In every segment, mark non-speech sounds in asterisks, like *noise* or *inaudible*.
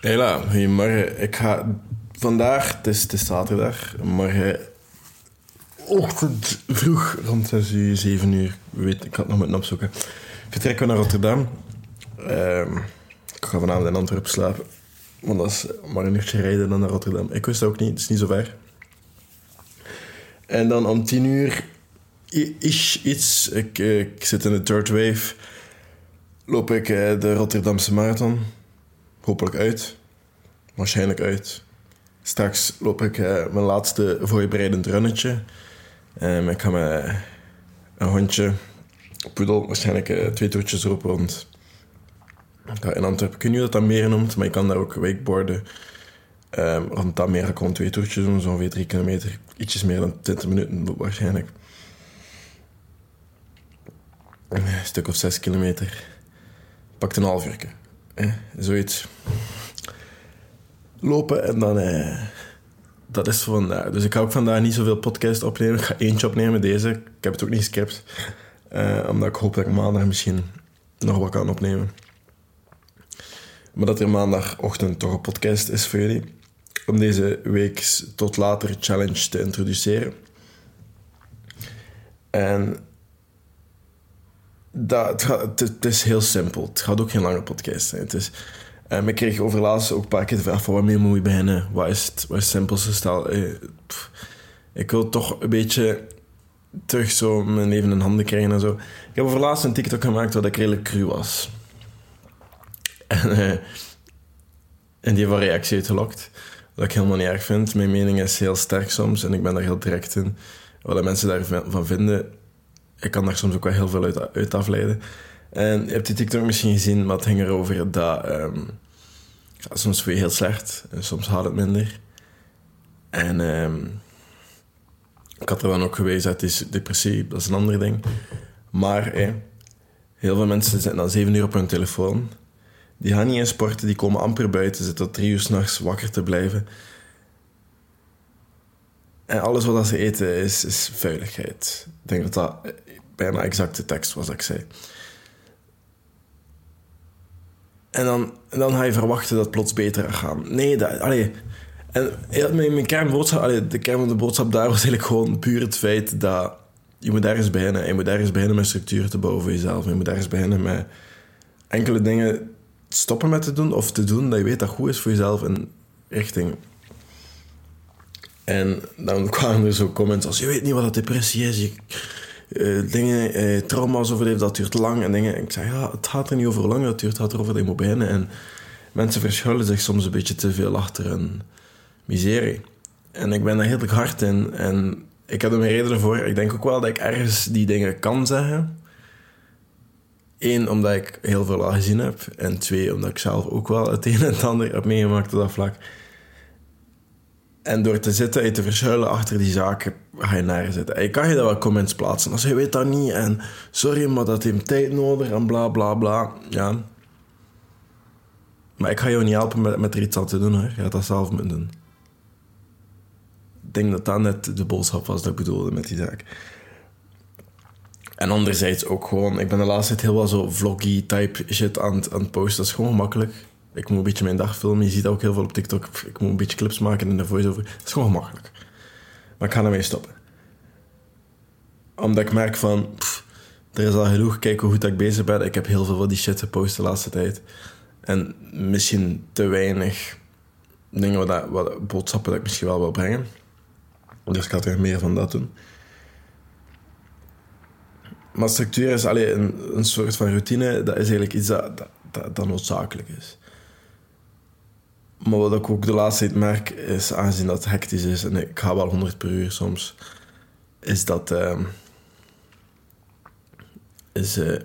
Hela, goedemorgen. Ik ga vandaag, het is, zaterdag, morgen ochtend vroeg, rond 6 uur, 7 uur, weet, ik had nog moeten opzoeken, vertrekken we naar Rotterdam. Ehm, ik ga vanavond in Antwerpen slapen, want dat is maar een uurtje rijden dan naar Rotterdam. Ik wist het ook niet, het is niet zo ver. En dan om 10 uur is iets, ik, eh, ik zit in de third wave, loop ik eh, de Rotterdamse marathon. Hopelijk uit. Waarschijnlijk uit. Straks loop ik eh, mijn laatste voorbereidend runnetje. Ehm, ik ga met een hondje, poedel, waarschijnlijk eh, twee toertjes erop rond. Ik ga in Antwerpen, ik weet niet dat dat meer noemt, maar je kan daar ook wakeboarden. Ehm, rond dat meer gewoon twee toertjes doen, zo ongeveer drie kilometer. Ietsjes meer dan 20 minuten waarschijnlijk. Een stuk of zes kilometer. Pakt een half uur. Zoiets. Lopen en dan... Eh, dat is voor vandaag. Dus ik ga ook vandaag niet zoveel podcast opnemen. Ik ga eentje opnemen, deze. Ik heb het ook niet geskipt. Eh, omdat ik hoop dat ik maandag misschien nog wat kan opnemen. Maar dat er maandagochtend toch een podcast is voor jullie. Om deze week tot later challenge te introduceren. En dat, het, is heel simpel. Het gaat ook geen lange podcast zijn. Het is, ehm, ik kreeg over laatst ook een paar keer de vraag van waarmee moet je beginnen? Wat is het, wat is het simpelste stel? Eh, ik wil toch een beetje terug zo mijn leven in handen krijgen en zo. Ik heb over laatst een TikTok gemaakt waar ik redelijk cru was. En, eh, en die heeft wat reactie uitgelokt. Wat ik helemaal niet erg vind. Mijn mening is heel sterk soms en ik ben daar heel direct in. Wat mensen daarvan vinden, ik kan daar soms ook wel heel veel uit, uit afleiden. En je hebt die TikTok misschien gezien, maar het ging erover dat... ja, soms je heel slecht en soms haalt het minder. En ehm, ik had er dan ook gewezen, het is depressie, dat is een ander ding. Maar eh, heel veel mensen zitten dan zeven uur op hun telefoon. Die gaan niet in sporten, die komen amper buiten, zitten tot drie uur s'nachts wakker te blijven. En alles wat ze eten is, is vuiligheid. Ik denk dat dat bijna exact de tekst was dat ik zei. En dan, en dan ga je verwachten dat het plots beter gaat gaan. Nee, dat, allee, en mijn, mijn kernboodschap, allee, de kern van de boodschap daar was eigenlijk gewoon puur het feit dat je moet ergens beginnen. Je moet ergens beginnen met structuren te bouwen voor jezelf. Je moet ergens beginnen met enkele dingen stoppen met te doen of te doen dat je weet dat goed is voor jezelf in richting. En dan *laughs* kwamen er zo comments als: Je weet niet wat dat depressie is. Eh, dingen, eh, trauma's overleven, dat duurt lang. En dingen. En ik zei: Ja, het gaat er niet over hoe lang dat duurt, het gaat erover dat je moet beginnen. En mensen verschuilen zich soms een beetje te veel achter een miserie. En ik ben daar heel hard in. En ik heb er mijn redenen voor. Ik denk ook wel dat ik ergens die dingen kan zeggen. Eén, omdat ik heel veel al gezien heb. En twee, omdat ik zelf ook wel het een en het ander heb meegemaakt op dat vlak. En door te zitten en te verschuilen achter die zaken, ga je naar zitten. Kan je daar wel comments plaatsen. Als je weet dat niet en sorry, maar dat heeft tijd nodig en bla bla bla. Ja. Maar ik ga jou niet helpen met, met er iets aan te doen hoor. Je gaat dat zelf moeten doen. Ik denk dat dat net de boodschap was dat ik bedoelde met die zaak. En anderzijds ook gewoon, ik ben de laatste tijd heel wel zo vloggy type shit aan, aan het posten. Dat is gewoon makkelijk. Ik moet een beetje mijn dag filmen. Je ziet ook heel veel op TikTok. Ik moet een beetje clips maken in de voice-over. Dat is gewoon gemakkelijk. Maar ik ga ermee stoppen. Omdat ik merk van, er is al genoeg. Kijk hoe goed ik bezig ben. Ik heb heel veel van die shit gepost de laatste tijd. En misschien te weinig dingen, wat, wat, boodschappen dat ik misschien wel wil brengen. Dus ik ga er meer van dat doen. Maar structuur is alleen een, een soort van routine. Dat is eigenlijk iets dat, dat, dat, dat noodzakelijk is. Maar wat ik ook de laatste tijd merk, is aangezien dat het hectisch is en ik ga wel 100 per uur soms, is dat. ehm, is eh,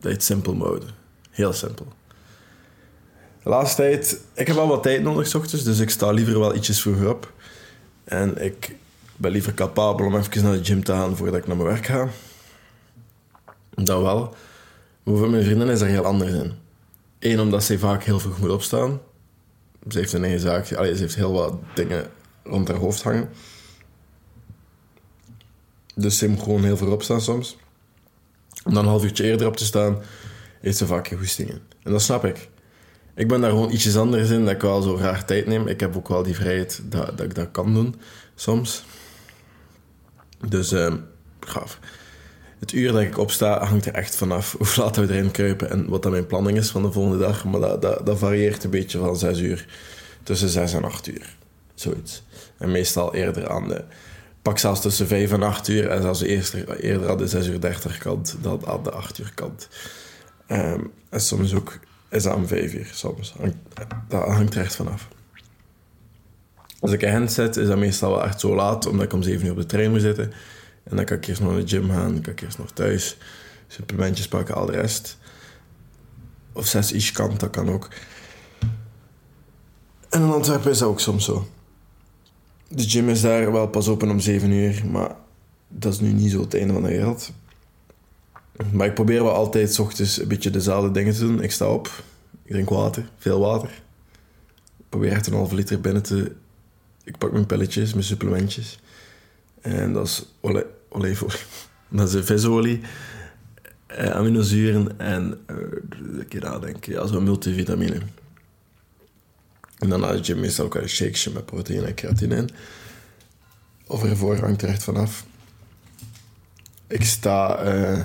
dat het simpel houden. Heel simpel. De laatste tijd, ik heb wel wat tijd nodig, 's ochtends, dus ik sta liever wel ietsjes vroeger op. En ik ben liever capabel om even naar de gym te gaan voordat ik naar mijn werk ga. Dat wel. Maar voor mijn vriendin is er heel anders in. Eén, omdat zij vaak heel vroeg moet opstaan. Ze heeft een eigen zaak. Allee, ze heeft heel wat dingen rond haar hoofd hangen. Dus ze moet gewoon heel vroeg opstaan soms. Om dan een half uurtje eerder op te staan, heeft ze vaak goestingen. En dat snap ik. Ik ben daar gewoon ietsjes anders in, dat ik wel zo graag tijd neem. Ik heb ook wel die vrijheid dat, dat ik dat kan doen, soms. Dus, uh, gaaf. Het uur dat ik opsta hangt er echt vanaf hoe laat we erin kruipen en wat dan mijn planning is van de volgende dag. Maar dat, dat, varieert een beetje van 6 uur, tussen 6 en 8 uur. Zoiets. En meestal eerder aan de pak zelfs tussen 5 en 8 uur. En zelfs eerder, eerder aan de 6 uur 30 kant dan aan de 8 uur kant. Um, en soms ook is dat om 5 uur. Soms. Dat hangt er echt vanaf. Als ik een hand zet, is dat meestal wel echt zo laat, omdat ik om 7 uur op de trein moet zitten. En dan kan ik eerst nog naar de gym gaan, dan kan ik eerst nog thuis supplementjes pakken, al de rest. Of 6 ish kant, dat kan ook. En in Antwerpen is dat ook soms zo. De gym is daar wel pas open om 7 uur, maar dat is nu niet zo het einde van de wereld. Maar ik probeer wel altijd s ochtends een beetje dezelfde dingen te doen. Ik sta op, ik drink water, veel water. Ik probeer echt een halve liter binnen te... Ik pak mijn pilletjes, mijn supplementjes. En dat is olijfolie. Dat is visolie, eh, aminozuren en... Uh, ik denk ja, zo'n multivitamine. En dan de gym meestal ook een shakesje met proteïne en creatine in. Of ervoor hangt er echt vanaf. Ik sta... Uh,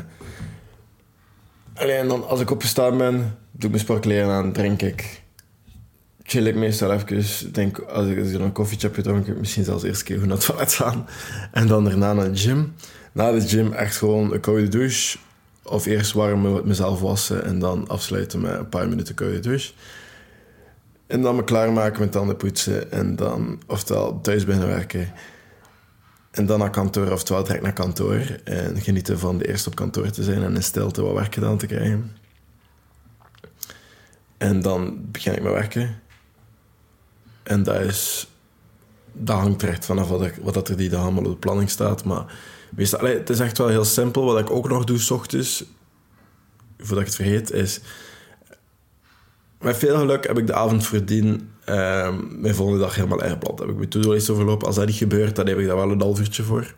alleen dan, als ik opgestaan ben, doe ik mijn sportkleren aan, drink ik. Chill ik meestal even. Denk, als ik, ik een koffietje heb gedronken, misschien zelfs eerst keer goed naar het toilet gaan. En dan daarna naar de gym. Na de gym echt gewoon een koude douche. Of eerst warm mezelf wassen en dan afsluiten met een paar minuten koude douche. En dan me klaarmaken met tanden poetsen. En dan oftewel thuis binnen werken. En dan naar kantoor, oftewel direct naar kantoor. En genieten van de eerste op kantoor te zijn en in stilte wat werk gedaan te krijgen. En dan begin ik met werken. En dat is... Dat hangt er echt vanaf wat, wat dat er die dag allemaal op de planning staat. Maar meestal, allee, het is echt wel heel simpel. Wat ik ook nog doe, s ochtends, voordat ik het vergeet, is met veel geluk heb ik de avond voordien uh, mijn volgende dag helemaal ingepland. Heb ik mijn to-do-lijst overlopen. Als dat niet gebeurt, dan heb ik daar wel een half uurtje voor.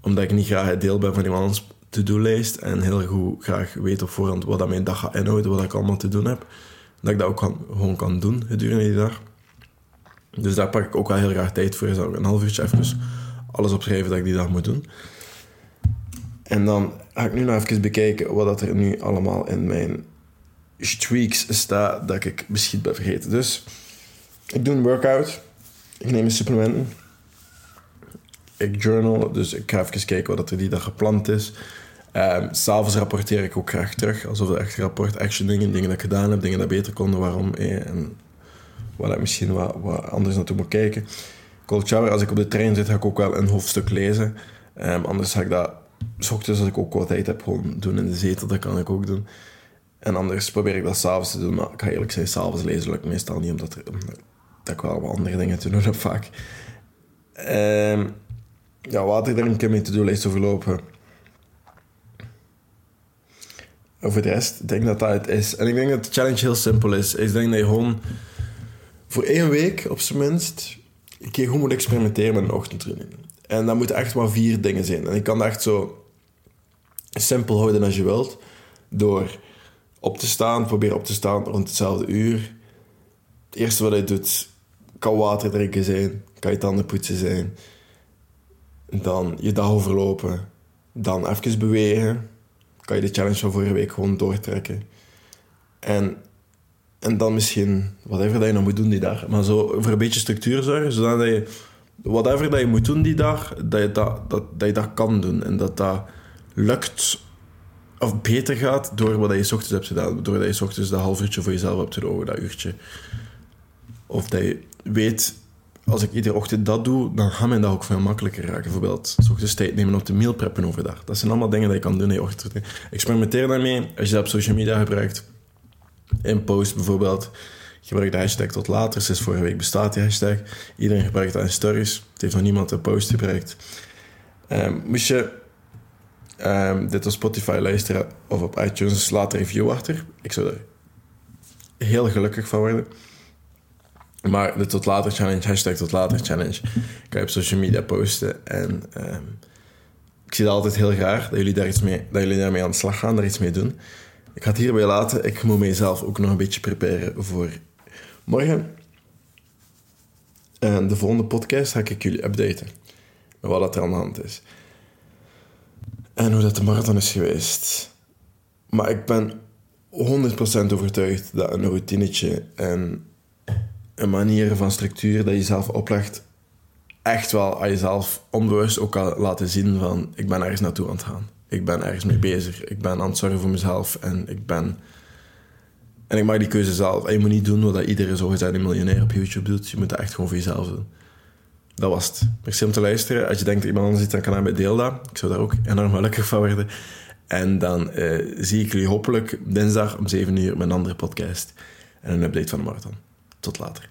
Omdat ik niet graag het deel ben van iemands to-do-lijst. En heel goed graag weet op voorhand wat dat mijn dag gaat inhouden, wat ik allemaal te doen heb. Dat ik dat ook kan, gewoon kan doen gedurende die dag. Dus daar pak ik ook wel heel graag tijd voor. Zou ik een half uurtje even alles opschrijven dat ik die dag moet doen. En dan ga ik nu nog even bekijken wat dat er nu allemaal in mijn streaks staat dat ik misschien ben vergeten. Dus ik doe een workout. Ik neem een supplementen. Ik journal, dus ik ga even kijken wat er die dag gepland is. Um, S'avonds rapporteer ik ook graag terug, alsof het echt rapport, action dingen, dingen dat ik gedaan heb, dingen dat beter konden, waarom eh, en waar ik misschien wat, anders naartoe moet kijken. Cold shower, als ik op de trein zit, ga ik ook wel een hoofdstuk lezen. Um, anders ga ik dat, s ochtends als ik ook wat tijd heb, gewoon doen in de zetel, dat kan ik ook doen. En anders probeer ik dat s'avonds te doen. Maar ik ga eerlijk zijn, s'avonds lezen lukt meestal niet, omdat, er, ik wel wat andere dingen te doen heb vaak. Uh, ja, water drinken mee te doen, lijst overlopen. Over de rest, ik denk dat dat het is. En ik denk dat de challenge heel simpel is. Ik denk dat je gewoon voor één week, op zijn minst, een keer goed moet experimenteren met een ochtendtraining. En dat moeten echt maar vier dingen zijn. En ik kan dat echt zo simpel houden als je wilt. Door op te staan, probeer op te staan rond hetzelfde uur. Het eerste wat hij doet, kan water drinken zijn, kan je tanden poetsen zijn. Dan je dag overlopen. Dan even bewegen. Kan je de challenge van vorige week gewoon doortrekken. En, en dan misschien whatever dat je nog moet doen die dag. Maar zo voor een beetje structuur zorgen, zodat je whatever dat je moet doen die dag, dat je dat, dat, dat, je dat kan doen. En dat dat lukt of beter gaat door wat je s ochtends hebt gedaan. Doordat je s ochtends dat half uurtje voor jezelf hebt genomen, dat uurtje. Of dat je weet, als ik iedere ochtend dat doe, dan gaat mijn dag ook veel makkelijker raken. Bijvoorbeeld, s ochtends tijd nemen op de meal preppen overdag. Dat zijn allemaal dingen die je kan doen in je ochtend. Experimenteer daarmee. Als je dat op social media gebruikt, in post bijvoorbeeld, gebruik de hashtag tot later. Sinds vorige week bestaat die hashtag. Iedereen gebruikt dat in stories. Het heeft nog niemand een post gebruikt. Um, moest je Um, dit op Spotify luisteren of op iTunes, laat een review achter. Ik zou er heel gelukkig van worden. Maar de tot later challenge, hashtag tot later challenge, kan je op social media posten. En um, ik zie dat altijd heel graag, dat jullie, daar iets mee, dat jullie daarmee aan de slag gaan, daar iets mee doen. Ik ga het hierbij laten. Ik moet mijzelf ook nog een beetje prepareren voor morgen. En de volgende podcast ga ik jullie updaten. Met wat er aan de hand is. En hoe dat de marathon is geweest. Maar ik ben 100% overtuigd dat een routinetje en een manier van structuur dat je zelf oplegt, echt wel aan jezelf onbewust ook al laten zien van ik ben ergens naartoe aan het gaan. Ik ben ergens mee bezig. Ik ben aan het zorgen voor mezelf en ik ben... En ik maak die keuze zelf. En je moet niet doen wat iedere zogezegde miljonair op YouTube doet. Je moet dat echt gewoon voor jezelf doen. Dat was het. Merci om te luisteren. Als je denkt dat iemand anders iets aan kan hebben, deel dat. Ik zou daar ook enorm gelukkig van worden. En dan uh, zie ik jullie hopelijk dinsdag om 7 uur met een andere podcast. En een update van de marathon. Tot later.